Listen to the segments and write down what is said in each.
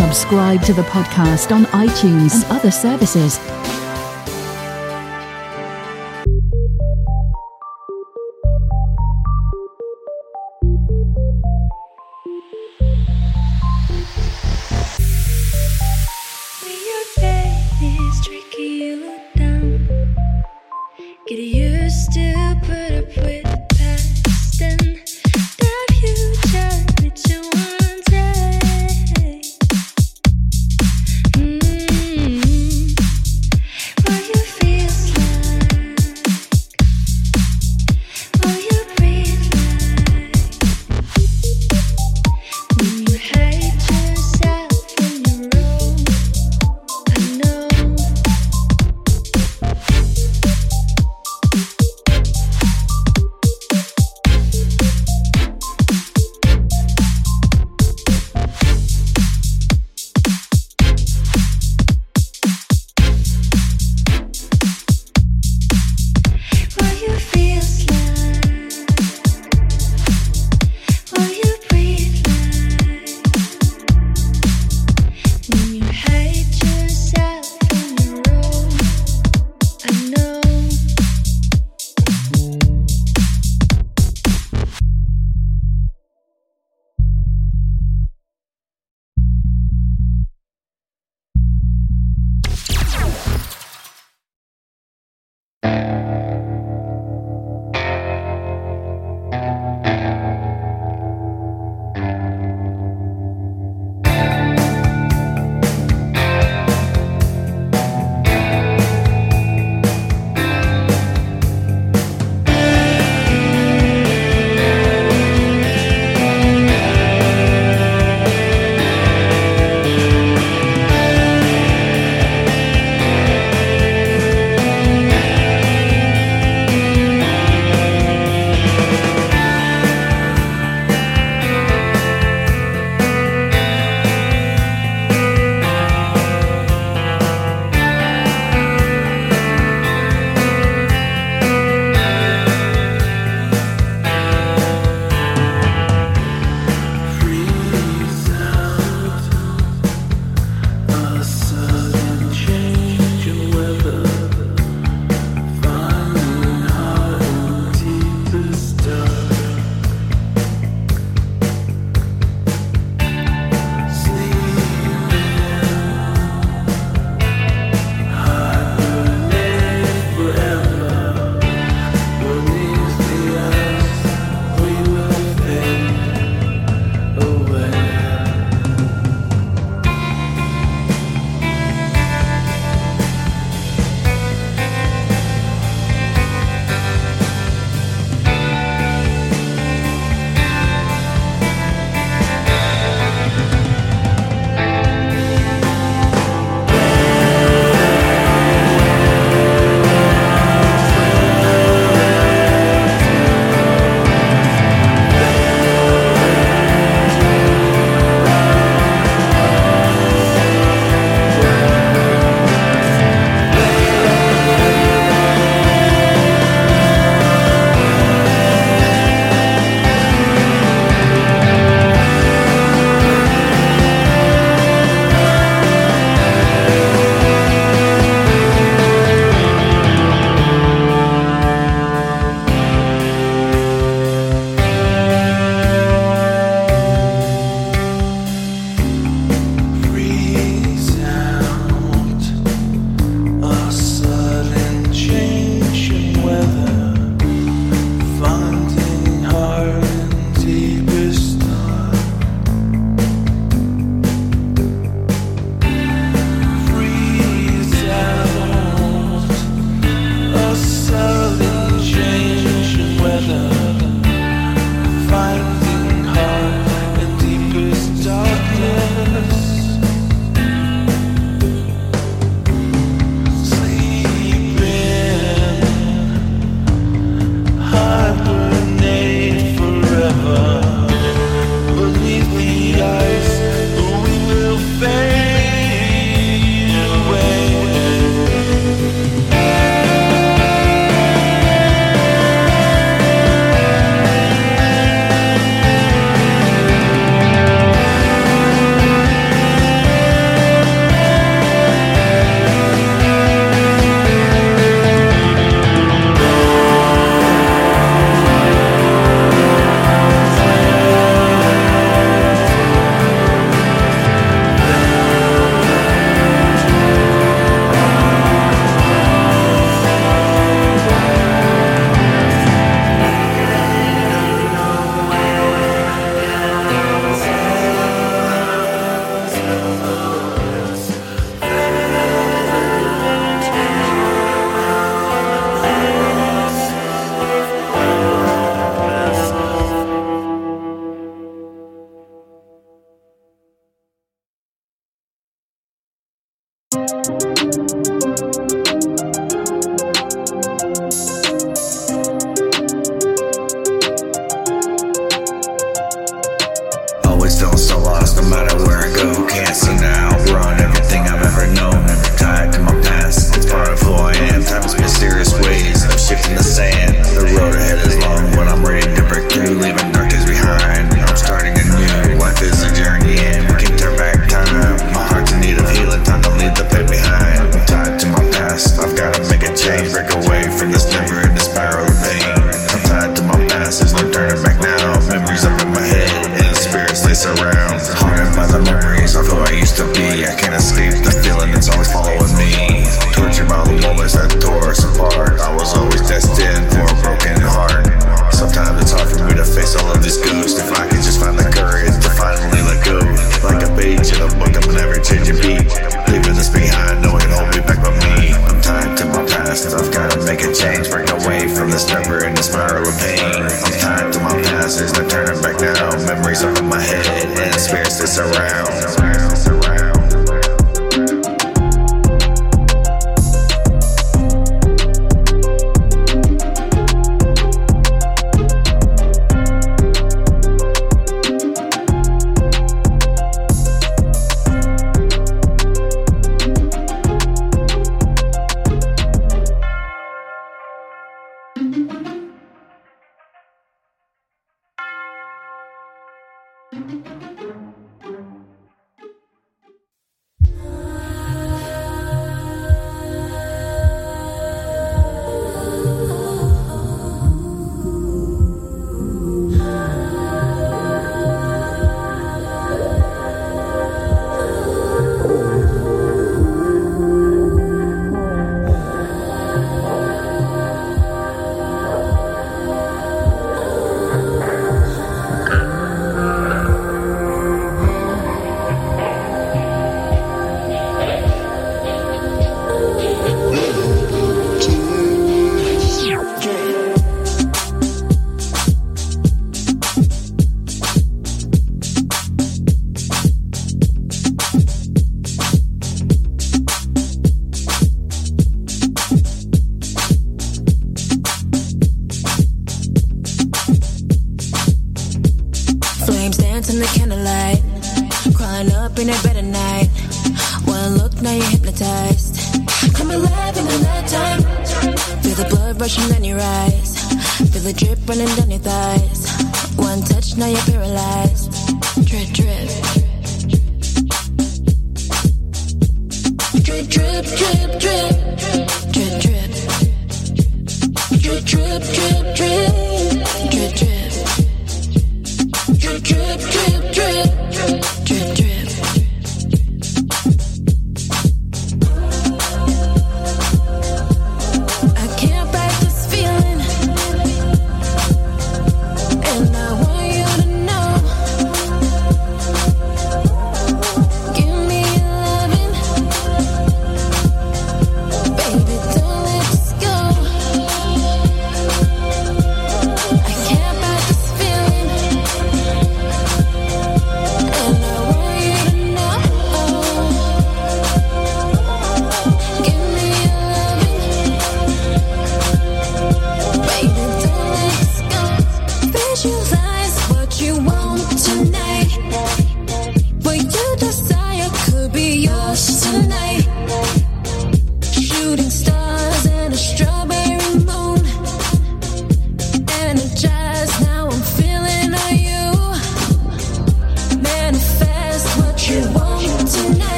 Subscribe to the podcast on iTunes and other services.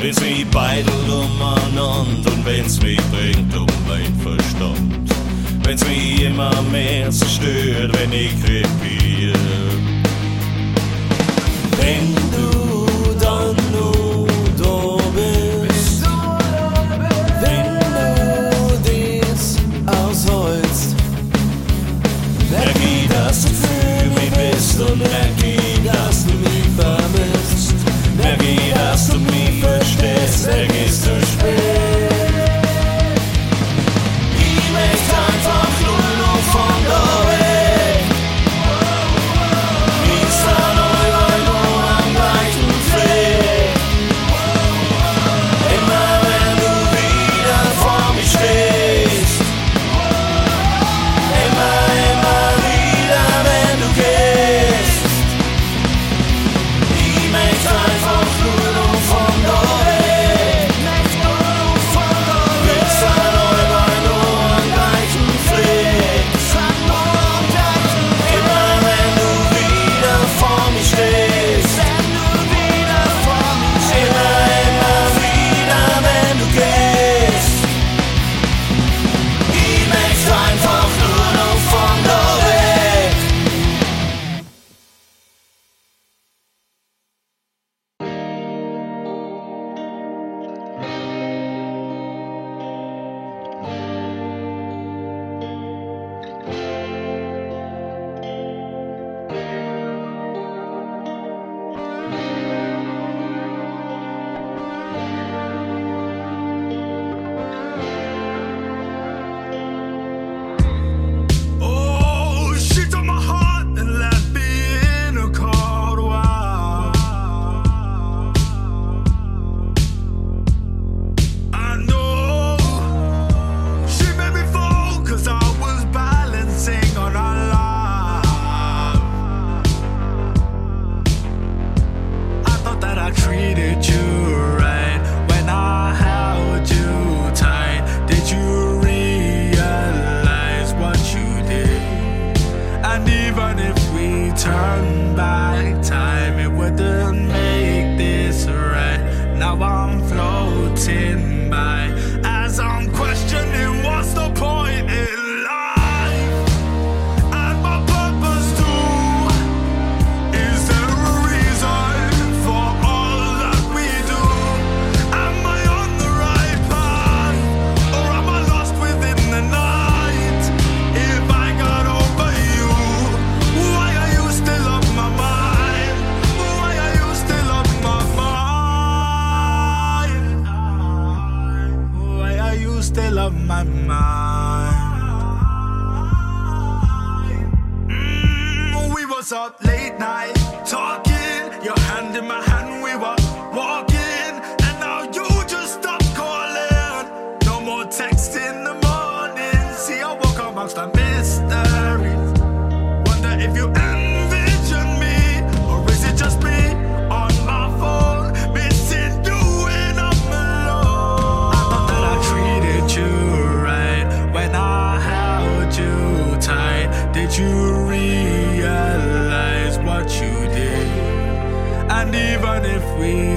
Wenn's mich beidelt umeinander und wenn's mich bringt um mein Verstand. Wenn's mich immer mehr zerstört, wenn ich krepiere. Wenn du dann nur da bist, wenn du dies ausholst, merk ich, das du für mich bist und recht.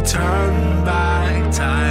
turn back time.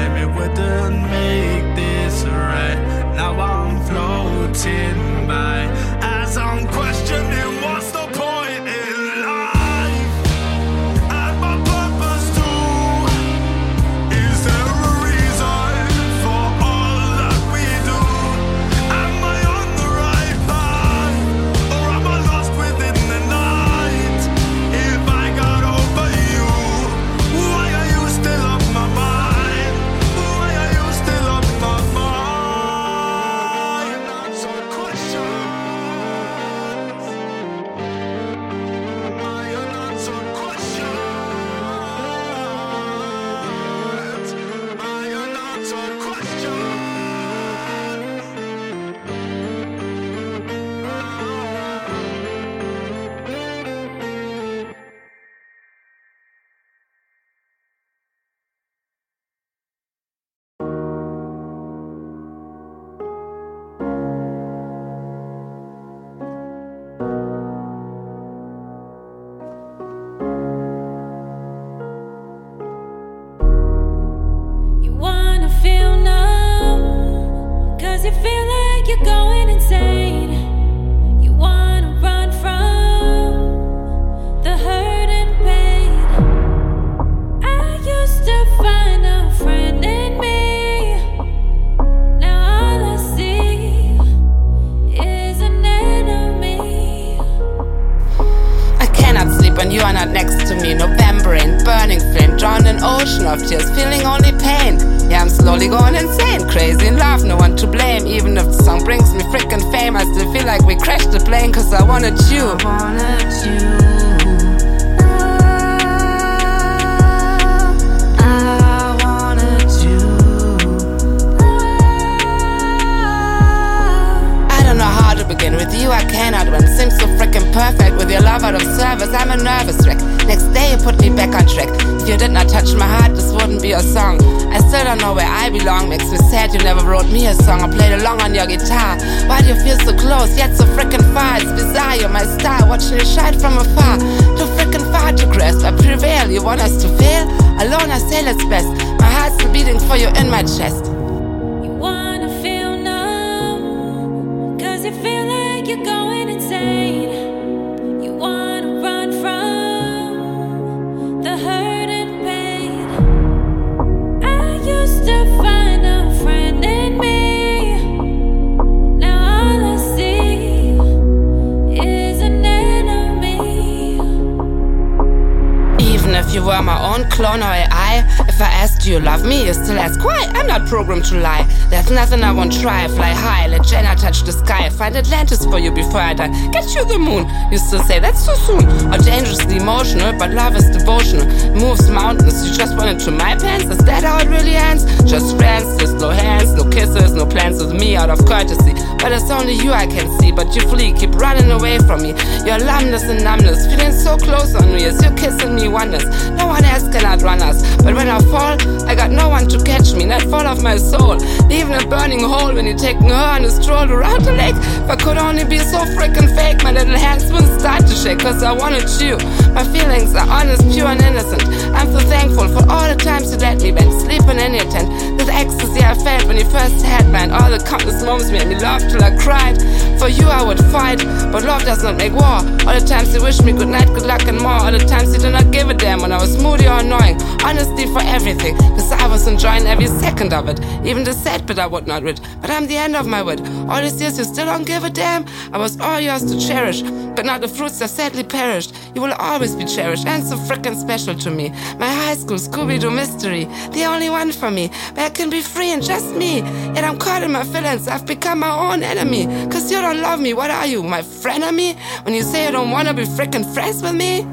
The moon. When you first had. And all the countless moments made me laugh till I cried. For you I would fight, but love does not make war. All the times you wish me good night, good luck, and more. All the times you did not give a damn when I was moody or annoying. Honesty for everything, cause I was enjoying every second of it. Even the sad bit I would not read, But I'm the end of my wit. All these years you still don't give a damn. I was all yours to cherish, but now the fruits have sadly perished. You will always be cherished and so freaking special to me. My high school Scooby Doo mystery, the only one for me. Where I can be free and just me. Yet I'm caught in my feelings, I've become my own enemy. Cause you don't love me, what are you, my frenemy? When you say you don't wanna be freaking friends with me?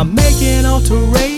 I'm making alterations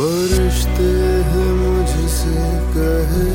फरिश्ते हैं मुझसे कहे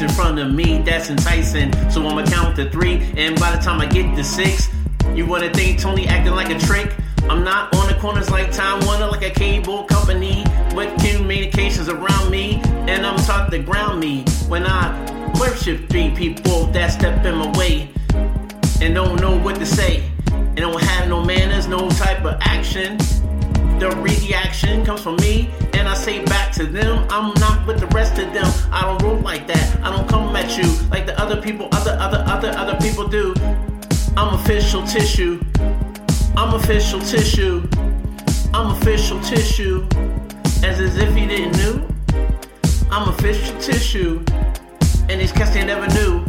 in front of me. That's enticing. So I'ma count to three, and by the time I get to six, you wanna think Tony acting like a trick? I'm not on the corners like Time Warner, like a cable company with communications around me, and I'm taught to ground me when I worship three people that step in my way and don't know what to say, and don't have no manners, no type of action. The reaction comes from me, and I say back to them, I'm not with the rest of them. I don't roll like that. I don't come at you like the other people, other, other, other, other people do. I'm official tissue. I'm official tissue. I'm official tissue. As as if he didn't knew. I'm official tissue. And these cats they never knew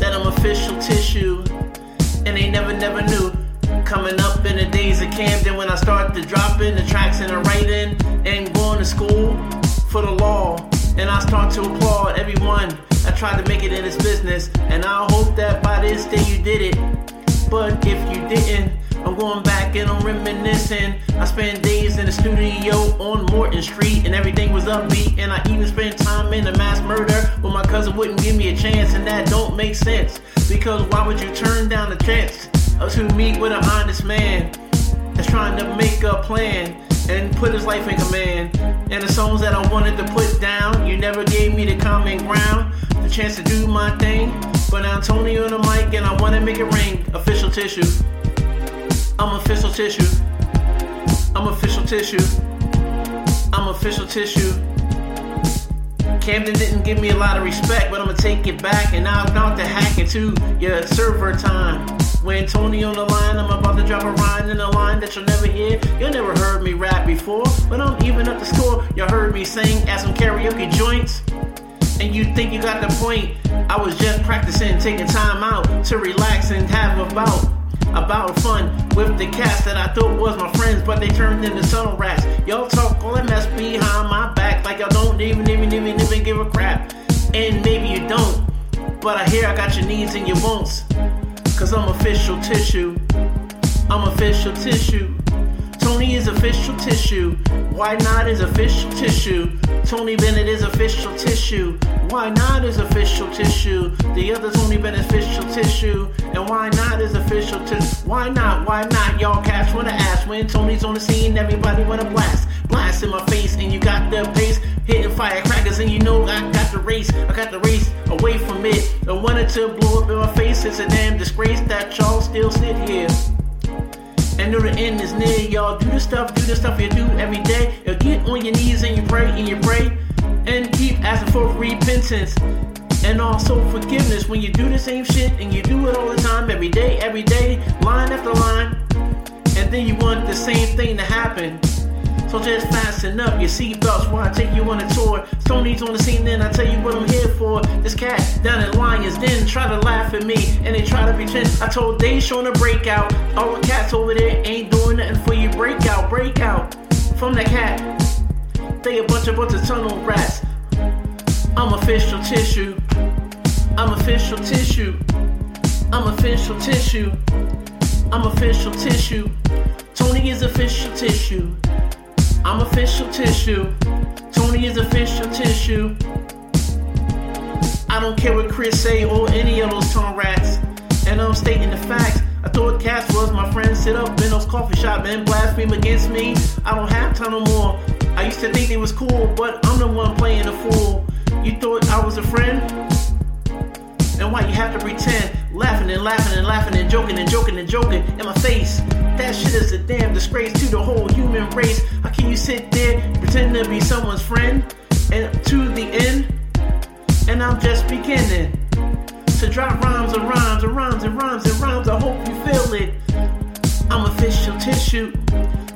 that I'm official tissue. And they never, never knew. Coming up in the days of Camden when I start to drop in the tracks and the writing and going to school for the law. And I start to applaud everyone that tried to make it in this business. And I hope that by this day you did it. But if you didn't, I'm going back and I'm reminiscing. I spent days in the studio on Morton Street and everything was upbeat. And I even spent time in a mass murder when my cousin wouldn't give me a chance. And that don't make sense. Because why would you turn down the chance to meet with an honest man that's trying to make a plan and put his life in command? And the songs that I wanted to put down, you never gave me the common ground, the chance to do my thing. But now Tony on the mic and I wanna make it ring. Official tissue. I'm official tissue. I'm official tissue. I'm official tissue. Camden didn't give me a lot of respect, but I'ma take it back and I'm out to hack into your server time. When Tony on the line, I'm about to drop a rhyme in a line that you'll never hear. You never heard me rap before, but I'm even up the score. You heard me sing at some karaoke joints. And you think you got the point? I was just practicing, taking time out to relax and have a bout about fun with the cats that I thought was my friends, but they turned into tunnel rats. Y'all talk all that mess behind my back like y'all don't even, even, even, even give a crap. And maybe you don't, but I hear I got your needs and your wants. Cause I'm official tissue. I'm official tissue. Tony is official tissue. Why not is official tissue? Tony Bennett is official tissue. Why not is official tissue? The other Tony Bennett official tissue. And why not is official tissue? Why not? Why not? Y'all cats wanna ask when Tony's on the scene, everybody wanna blast. Blast in my face, and you got the pace. Hitting firecrackers, and you know I got the race. I got the race away from it. I wanted to blow up in my face. It's a damn disgrace that y'all still sit here. And know the end is near, y'all. Do the stuff, do the stuff you do every day. You get on your knees and you pray and you pray. And keep asking for repentance. And also forgiveness when you do the same shit and you do it all the time, every day, every day, line after line. And then you want the same thing to happen. So just fasten up your seatbelts while I take you on a tour. Tony's on the scene, then I tell you what I'm here for. This cat down at Lions Den try to laugh at me, and they try to pretend. I told they showing a breakout. All the cats over there ain't doing nothing for you. Breakout, breakout from the cat. They a bunch of bunch of tunnel rats. I'm official tissue. I'm official tissue. I'm official tissue. I'm official tissue. Tony is official tissue. I'm official tissue. Tony is official tissue. I don't care what Chris say or any of those tunnel rats. And I'm stating the facts. I thought Cass was my friend. sit up in those coffee shop and blaspheme against me. I don't have time no more. I used to think they was cool, but I'm the one playing the fool. You thought I was a friend? And why you have to pretend? Laughing and laughing and laughing and joking and joking and joking in my face. That shit is a damn disgrace to the whole human race. Can you sit there pretend to be someone's friend and to the end? And I'm just beginning to drop rhymes and rhymes and rhymes and rhymes and rhymes. I hope you feel it. I'm official tissue.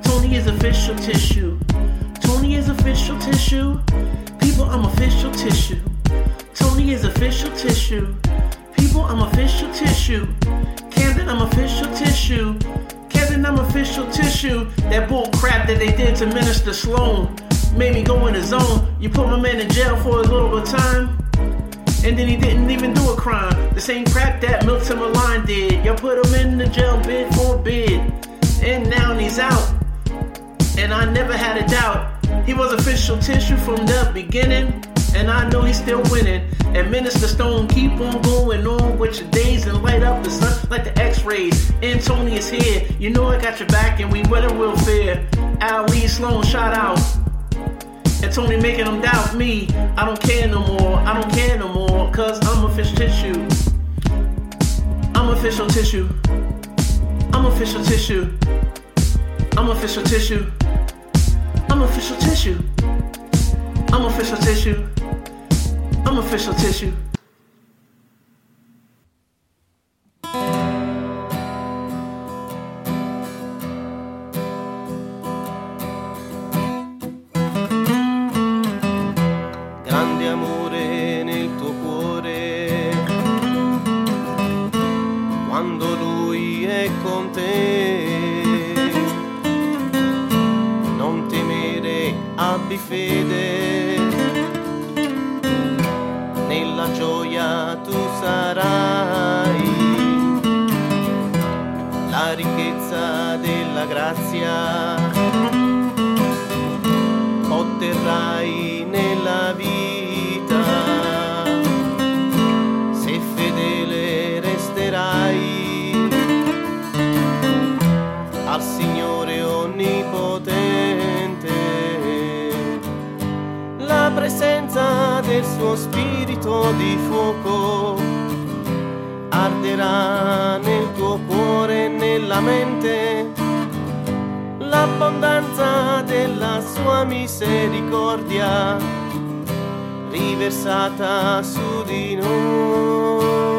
Tony is official tissue. Tony is official tissue. People, I'm official tissue. Tony is official tissue. People, I'm official tissue. Camden, I'm official tissue. Kevin, I'm official tissue. That bull crap that they did to Minister Sloan made me go in the zone. You put my man in jail for a little bit of time. And then he didn't even do a crime. The same crap that Milton Milan did. Y'all put him in the jail bid for bid. And now he's out. And I never had a doubt. He was official tissue from the beginning and I know he's still winning. And Minister Stone keep on going on with your days and light up the sun like the X-rays. Antonius here, you know I got your back and we weather will fear. Ali Sloan, shout out. And Tony making them doubt me. I don't care no more. I don't care no more. Cause I'm official tissue. I'm official tissue. I'm official tissue. I'm official tissue. I'm official tissue. I'm official tissue. I'm official tissue. tuo spirito di fuoco arderà nel tuo cuore e nella mente l'abbondanza della sua misericordia riversata su di noi.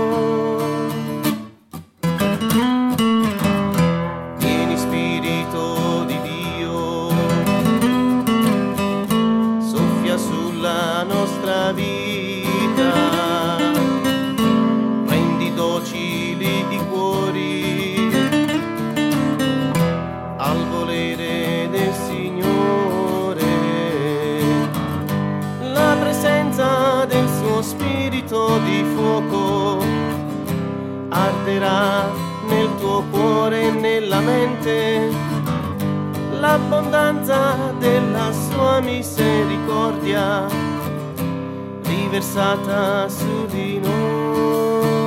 abbanderà nel tuo cuore e nella mente l'abbondanza della sua misericordia riversata su di noi.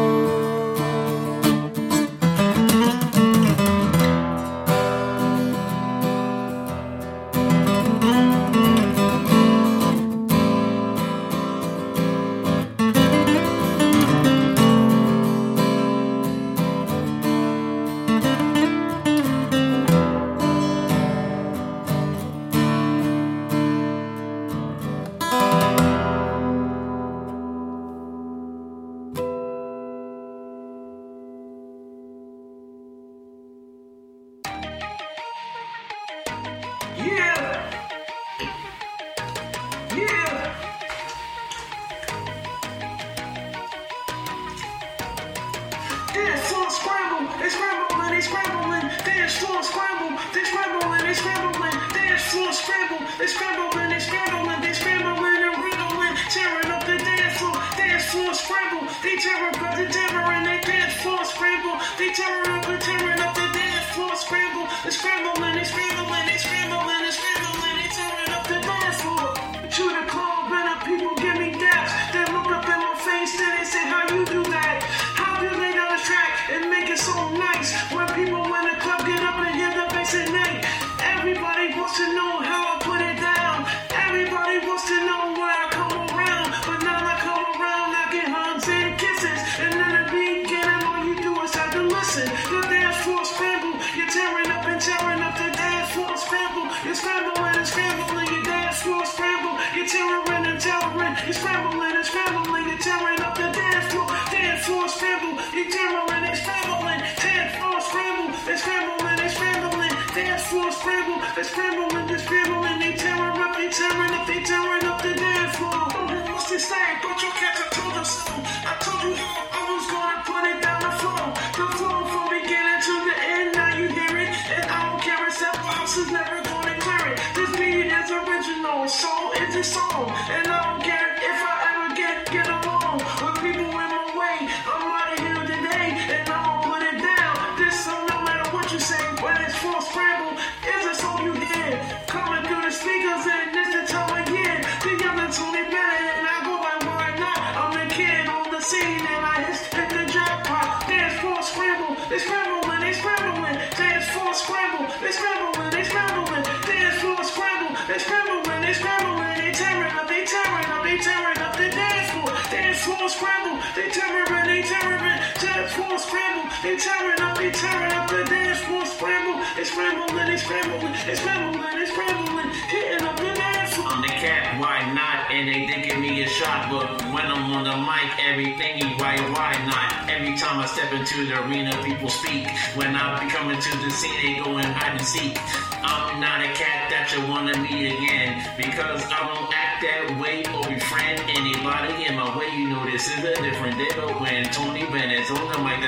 because I don't act that way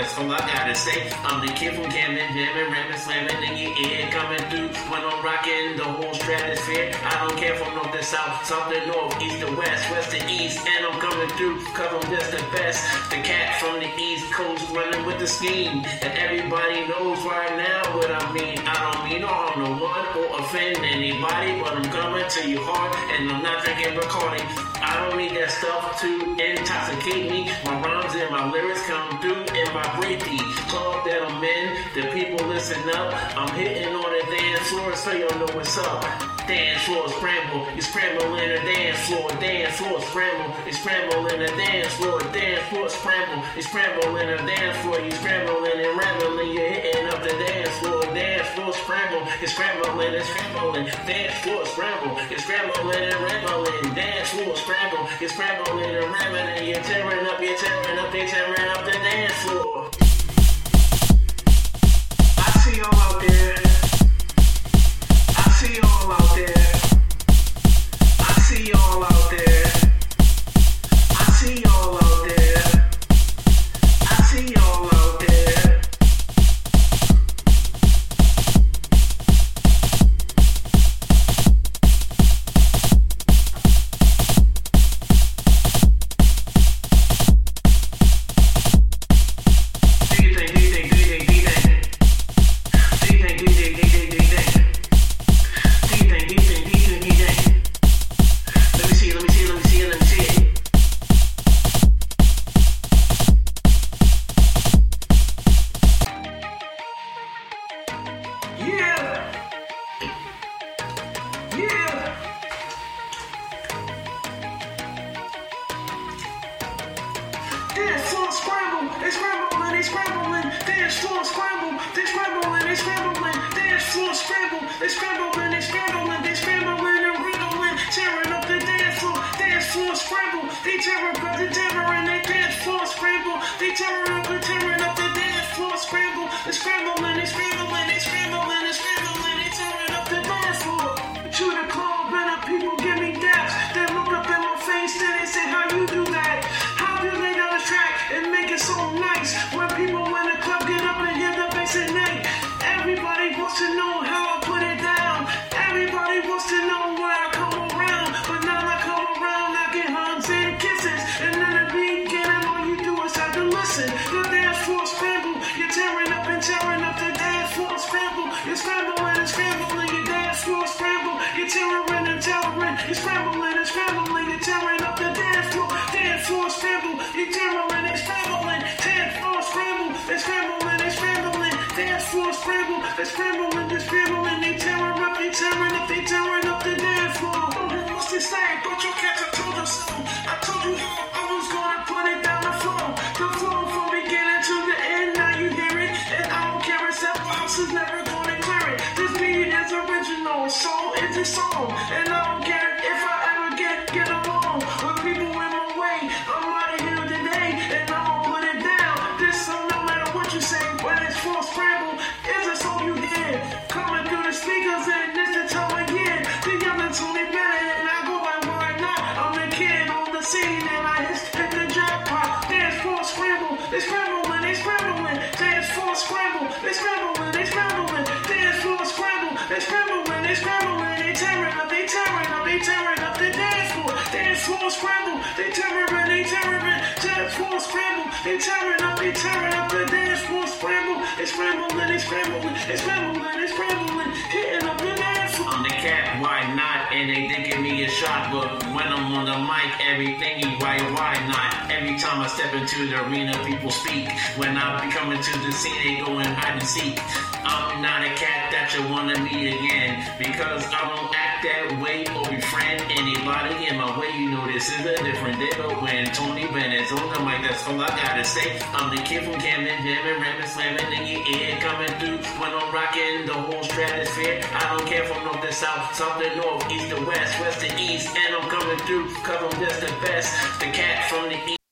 that's all I gotta say, I'm the kid from Camden, jamming, rapping, slamming, nigga, ear coming through when I'm rocking the whole stratosphere. I don't care from north to south, south to north, east to west, west to east, and I'm coming through, cause I'm just the best. The cat from the east coast running with the scheme, and everybody knows right now what I mean. I don't mean no harm no one or offend anybody, but I'm coming to you hard, and I'm not drinking Bacardi. I don't need that stuff to intoxicate me. My rhymes and my lyrics come through and vibrate thee. Club that I'm in, the people listen up. I'm hitting on the dance floor so y'all know what's up. Dance floor scramble, you scramble in the dance floor, dance floor scramble, you scramble in the dance floor, dance floor scramble, you scramble in the dance floor, you scrambling and rambling, you're hitting up the dance floor dance floor scramble and scrambling and scrambling. Dance floor scramble and scrambling and rambling. Dance floor scramble it's scrambling and rambling. And you're tearing up, you're tearing up, you're tearing up the dance floor. I see y'all out there. I see y'all out there. I see y'all out there. Go and hide and seek. I'm not a cat that you wanna meet again because I don't act that way or befriend anybody in my way. You know this is a different day, but when Tony Bennett's on the mic, that's all I gotta say. I'm the kid from Camden, jamming, ramming, slamming in your ear, coming through when I'm rocking the whole stratosphere. I don't care from north to south, south to north, east to west, west to east, and I'm coming through cause I'm just the best. The cat from the east.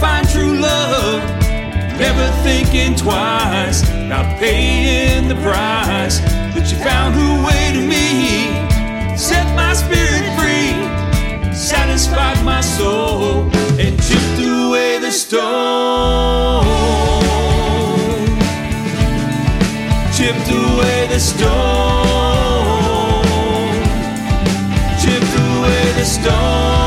find true love. Never thinking twice, not paying the price. But you found who way to me, set my spirit free, satisfied my soul, and chipped away the stone. Chipped away the stone. Chipped away the stone.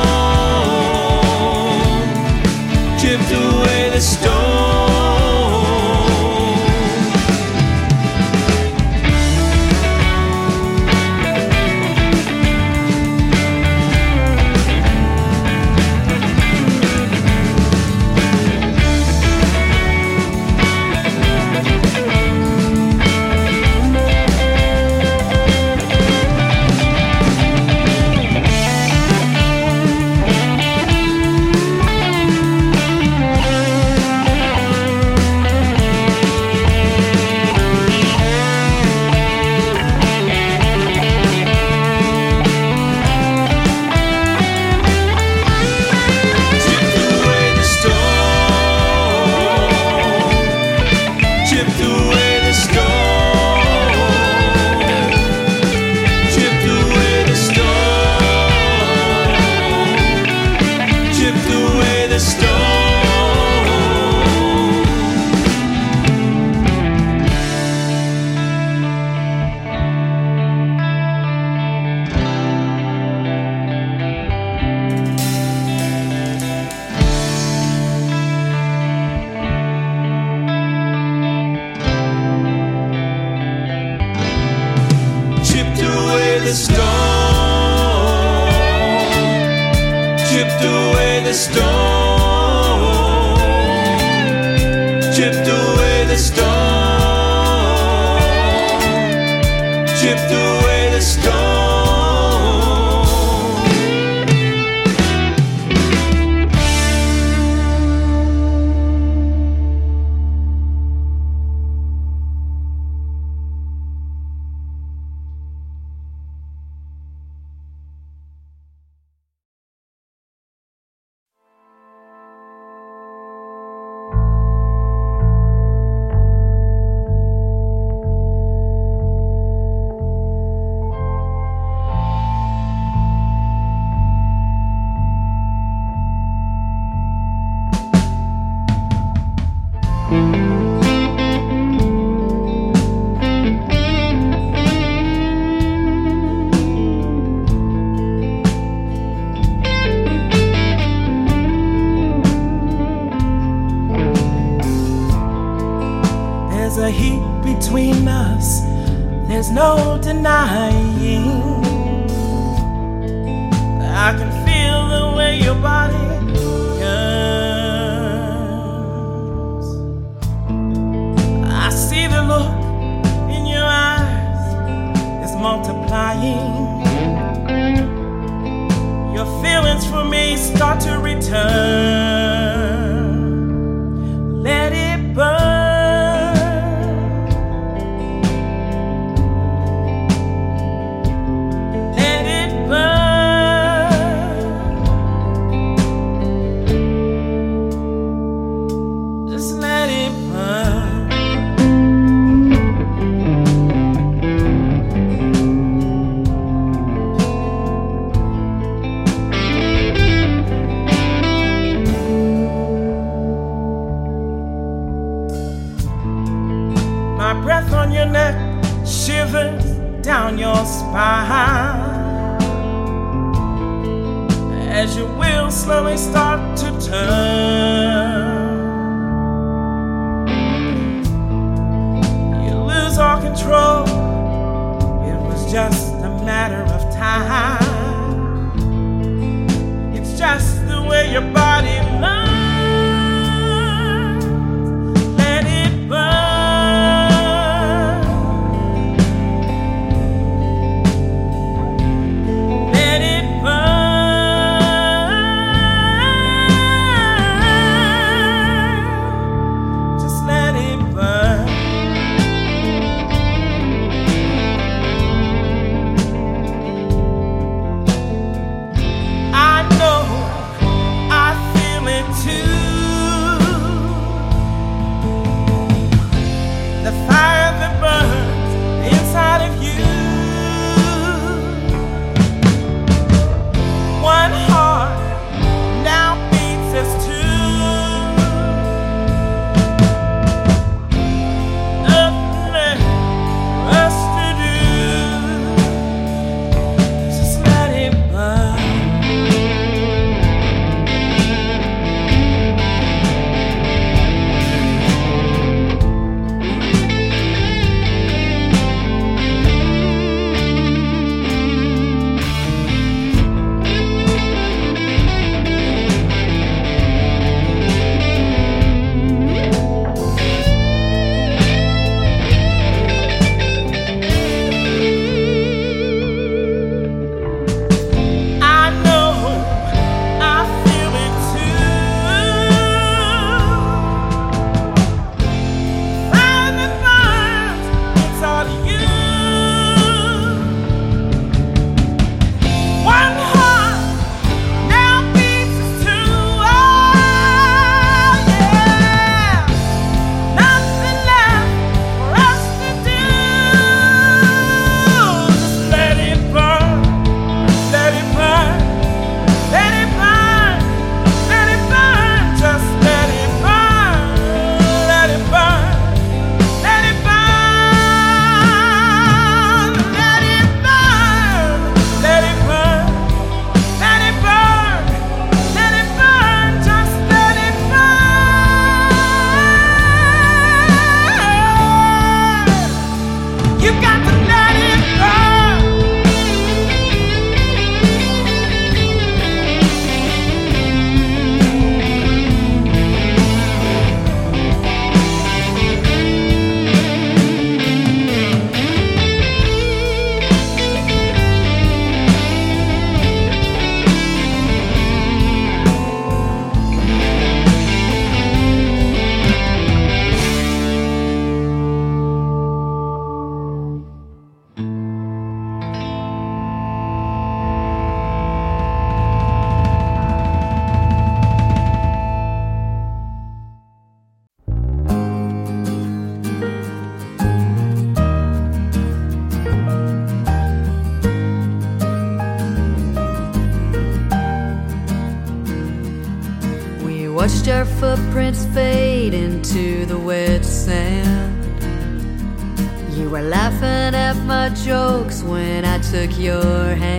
Your hand.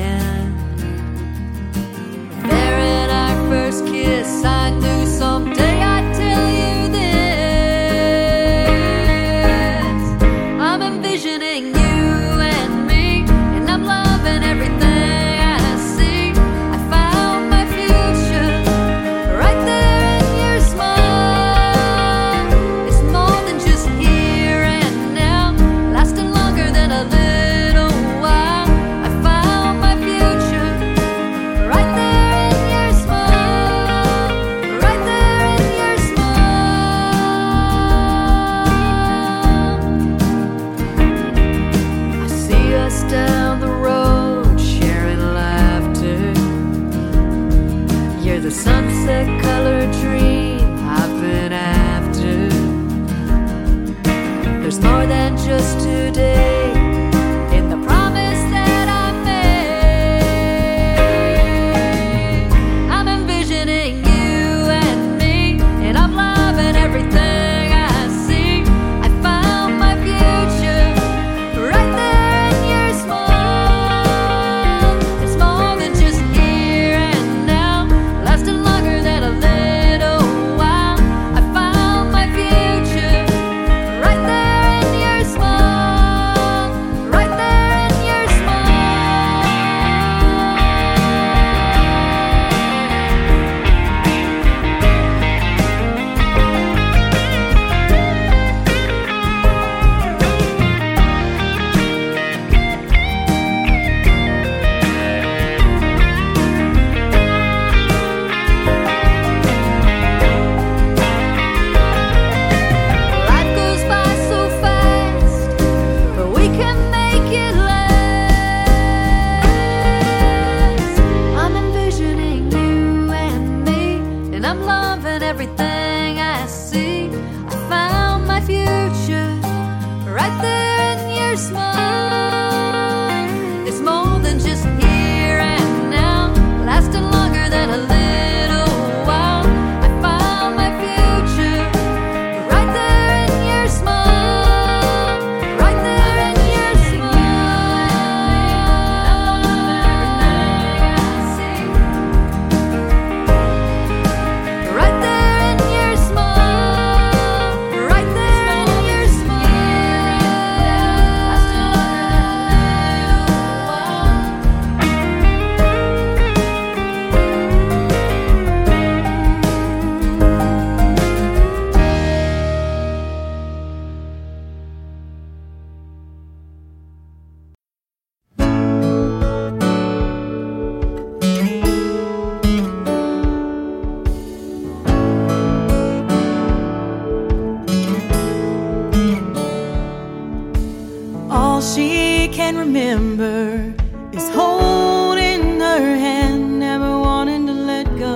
All she can remember is holding her hand, never wanting to let go.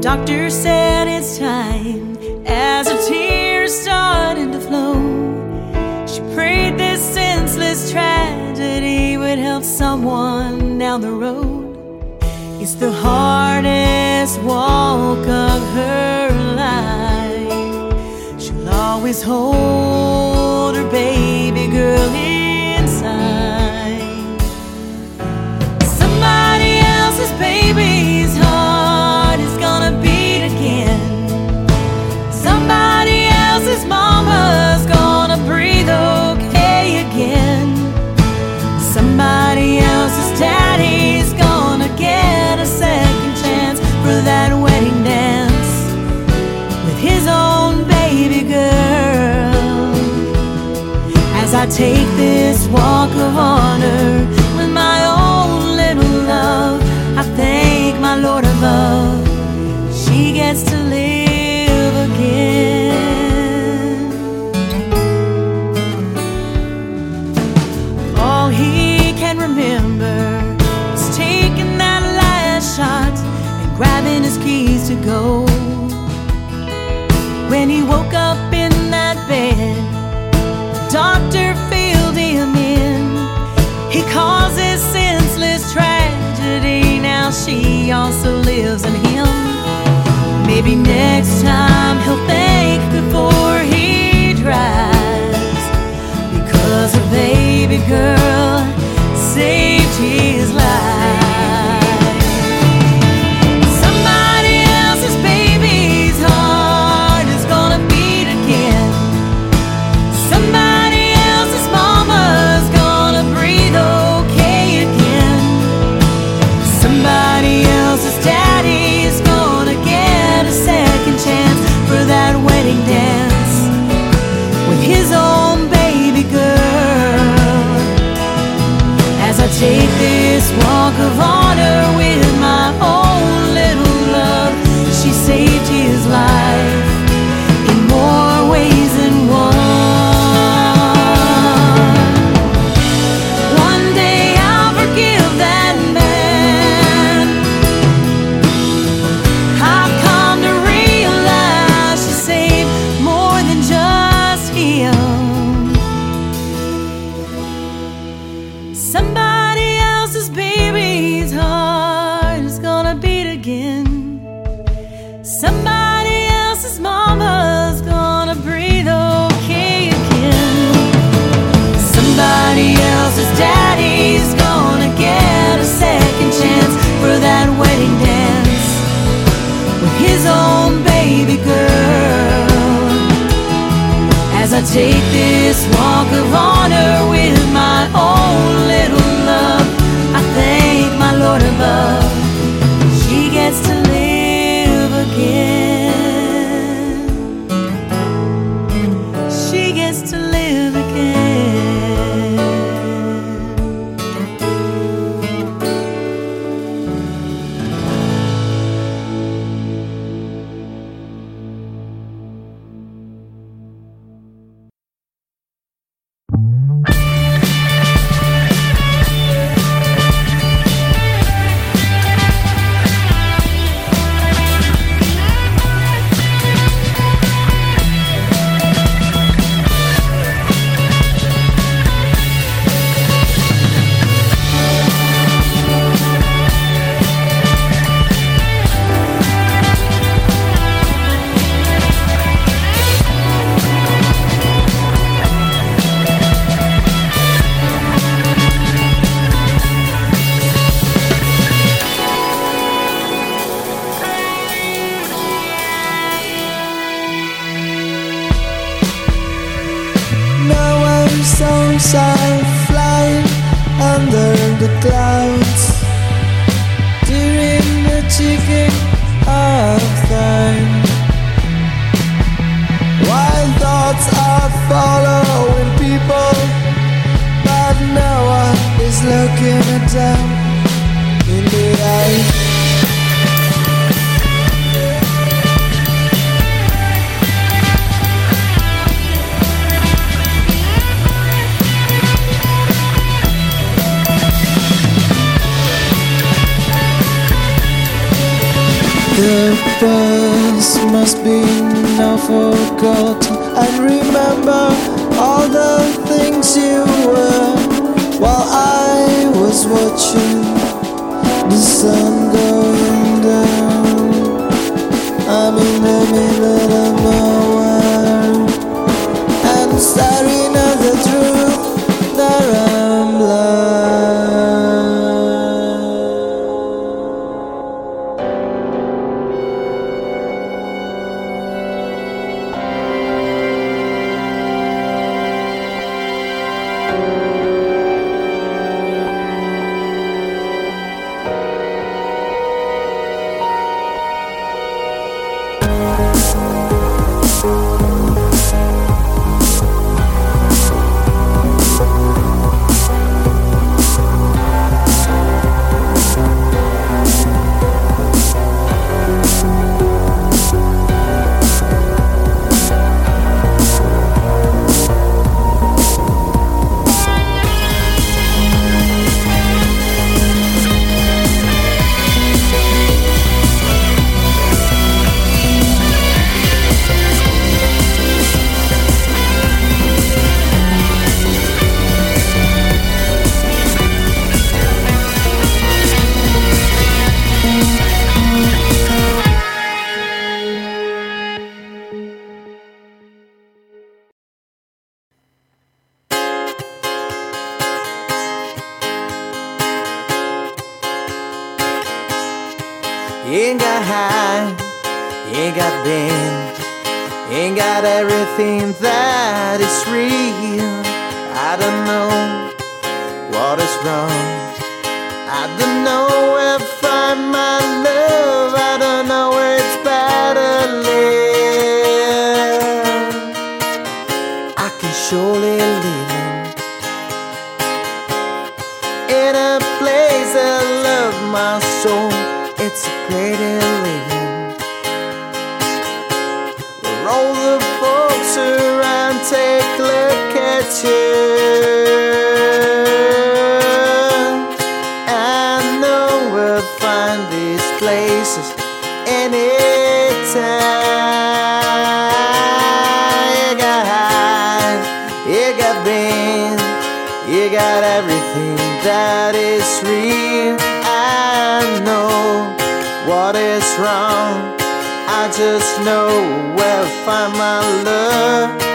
Doctor said it's time as her tears started to flow. She prayed this senseless tragedy would help someone down the road. It's the hardest walk always hold her, baby girl. take this walk of honor. he also lives in him. Maybe next time he'll think before he drives because a baby girl saved his life. take I know we'll find these places anytime. You got you got beans, you got everything that is real. I know what is wrong. I just know where to find my love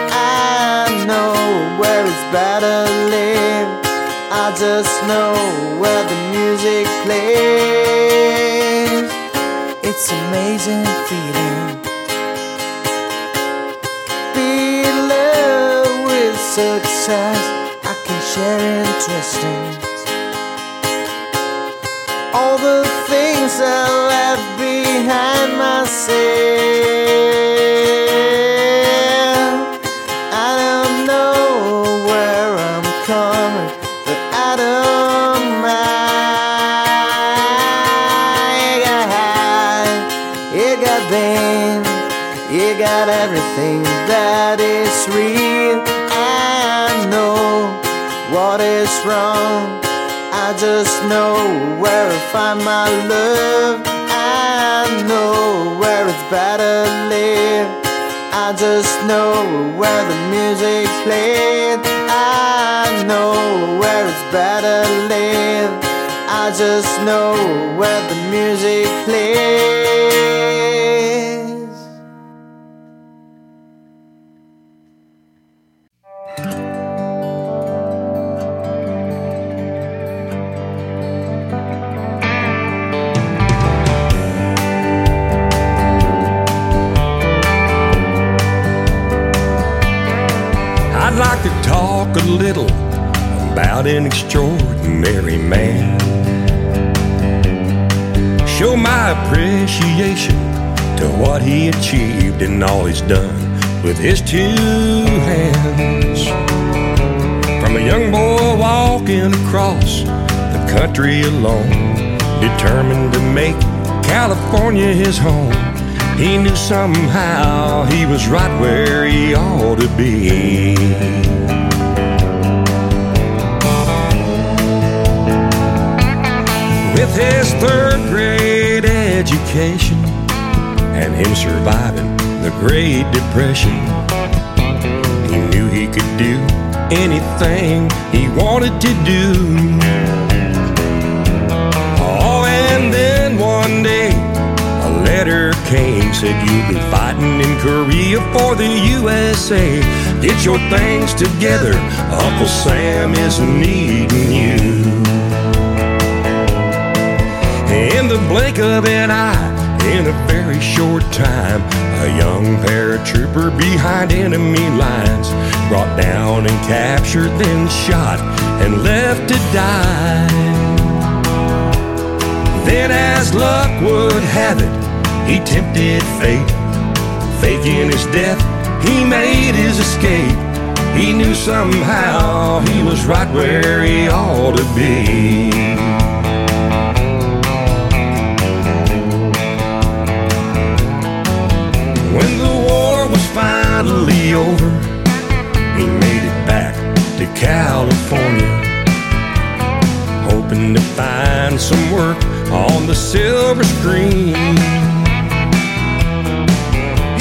rattling. I just know where the music plays. It's amazing feeling. Be in love with success. I can share and All the things I left behind myself. Find my love. I know where it's better live. I just know where the music played. I know where it's better live. I just know where the music plays. Talk a little about an extraordinary man. Show my appreciation to what he achieved and all he's done with his two hands. From a young boy walking across the country alone, determined to make California his home. He knew somehow he was right where he ought to be. With his third grade education and him surviving the Great Depression, he knew he could do anything he wanted to do. Oh, and then one day a letter came, said you'll be fighting in Korea for the USA. Get your things together, Uncle Sam is needing you. In the blink of an eye, in a very short time, a young paratrooper behind enemy lines, brought down and captured, then shot and left to die. Then, as luck would have it, he tempted fate. Faking his death, he made his escape. He knew somehow he was right where he ought to be. Finally over, he made it back to California, hoping to find some work on the silver screen.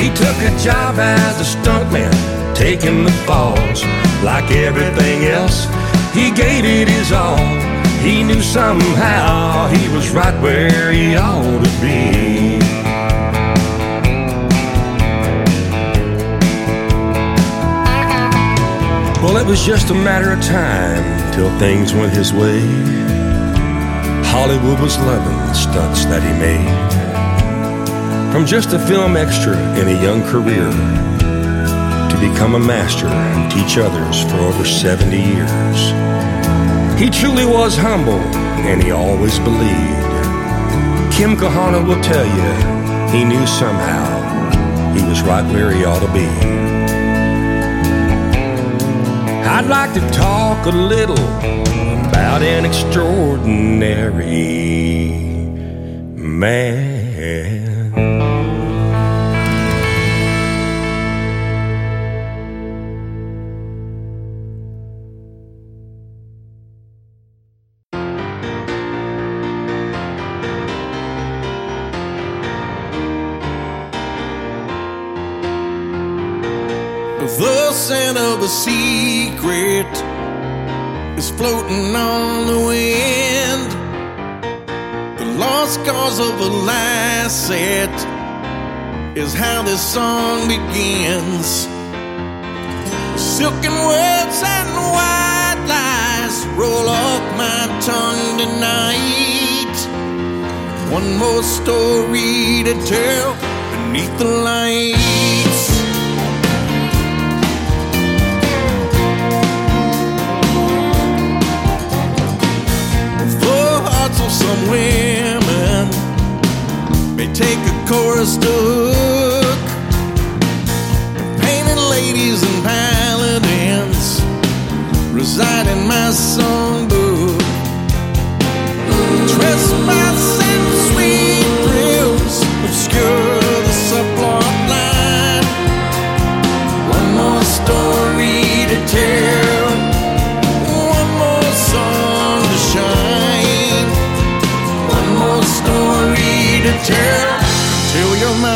He took a job as a stuntman, taking the falls. Like everything else, he gave it his all. He knew somehow he was right where he ought to be. Well, it was just a matter of time till things went his way. Hollywood was loving the stunts that he made. From just a film extra in a young career to become a master and teach others for over 70 years. He truly was humble and he always believed. Kim Kahana will tell you he knew somehow he was right where he ought to be. I'd like to talk a little about an extraordinary man. Of a secret is floating on the wind. The lost cause of a last set is how this song begins. Silken words and white lies roll off my tongue tonight. One more story to tell beneath the lights. hearts of some women may take a chorus to hook. Painted ladies and paladins reside in my songbook. Dressed by sweet thrills obscure. Tell till you're mine.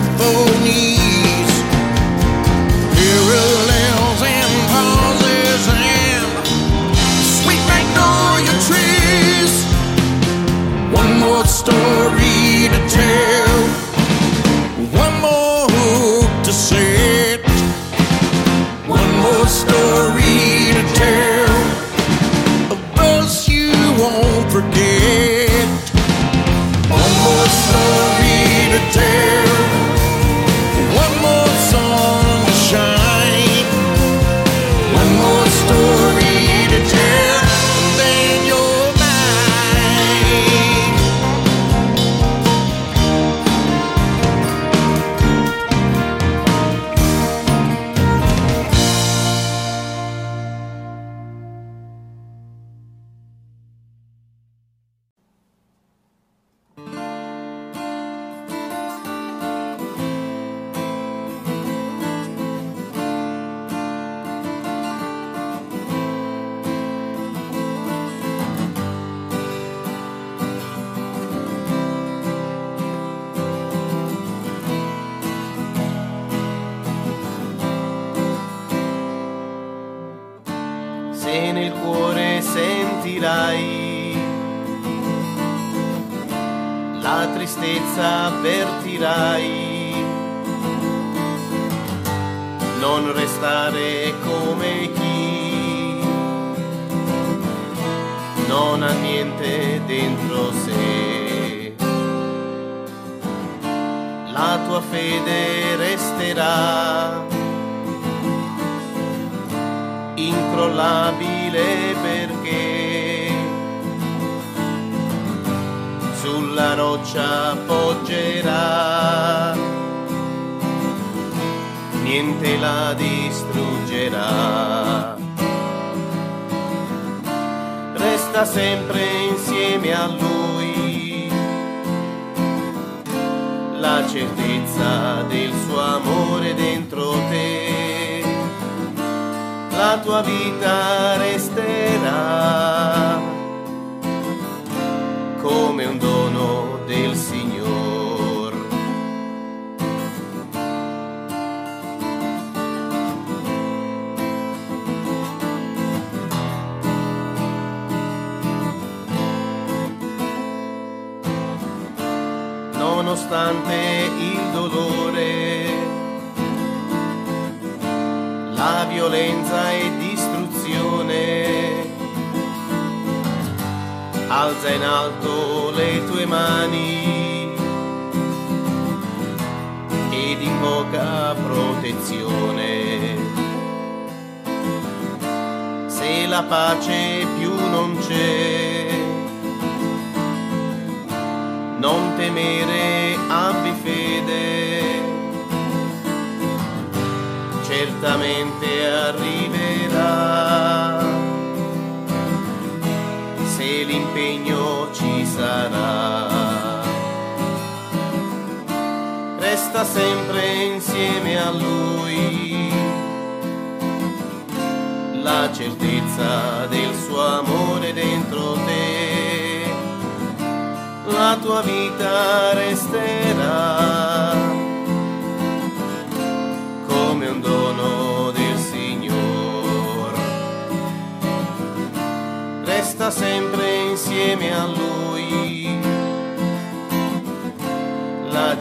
Symphonies.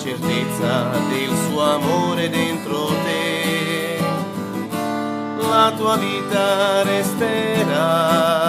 certezza del suo amore dentro te, la tua vita resterà.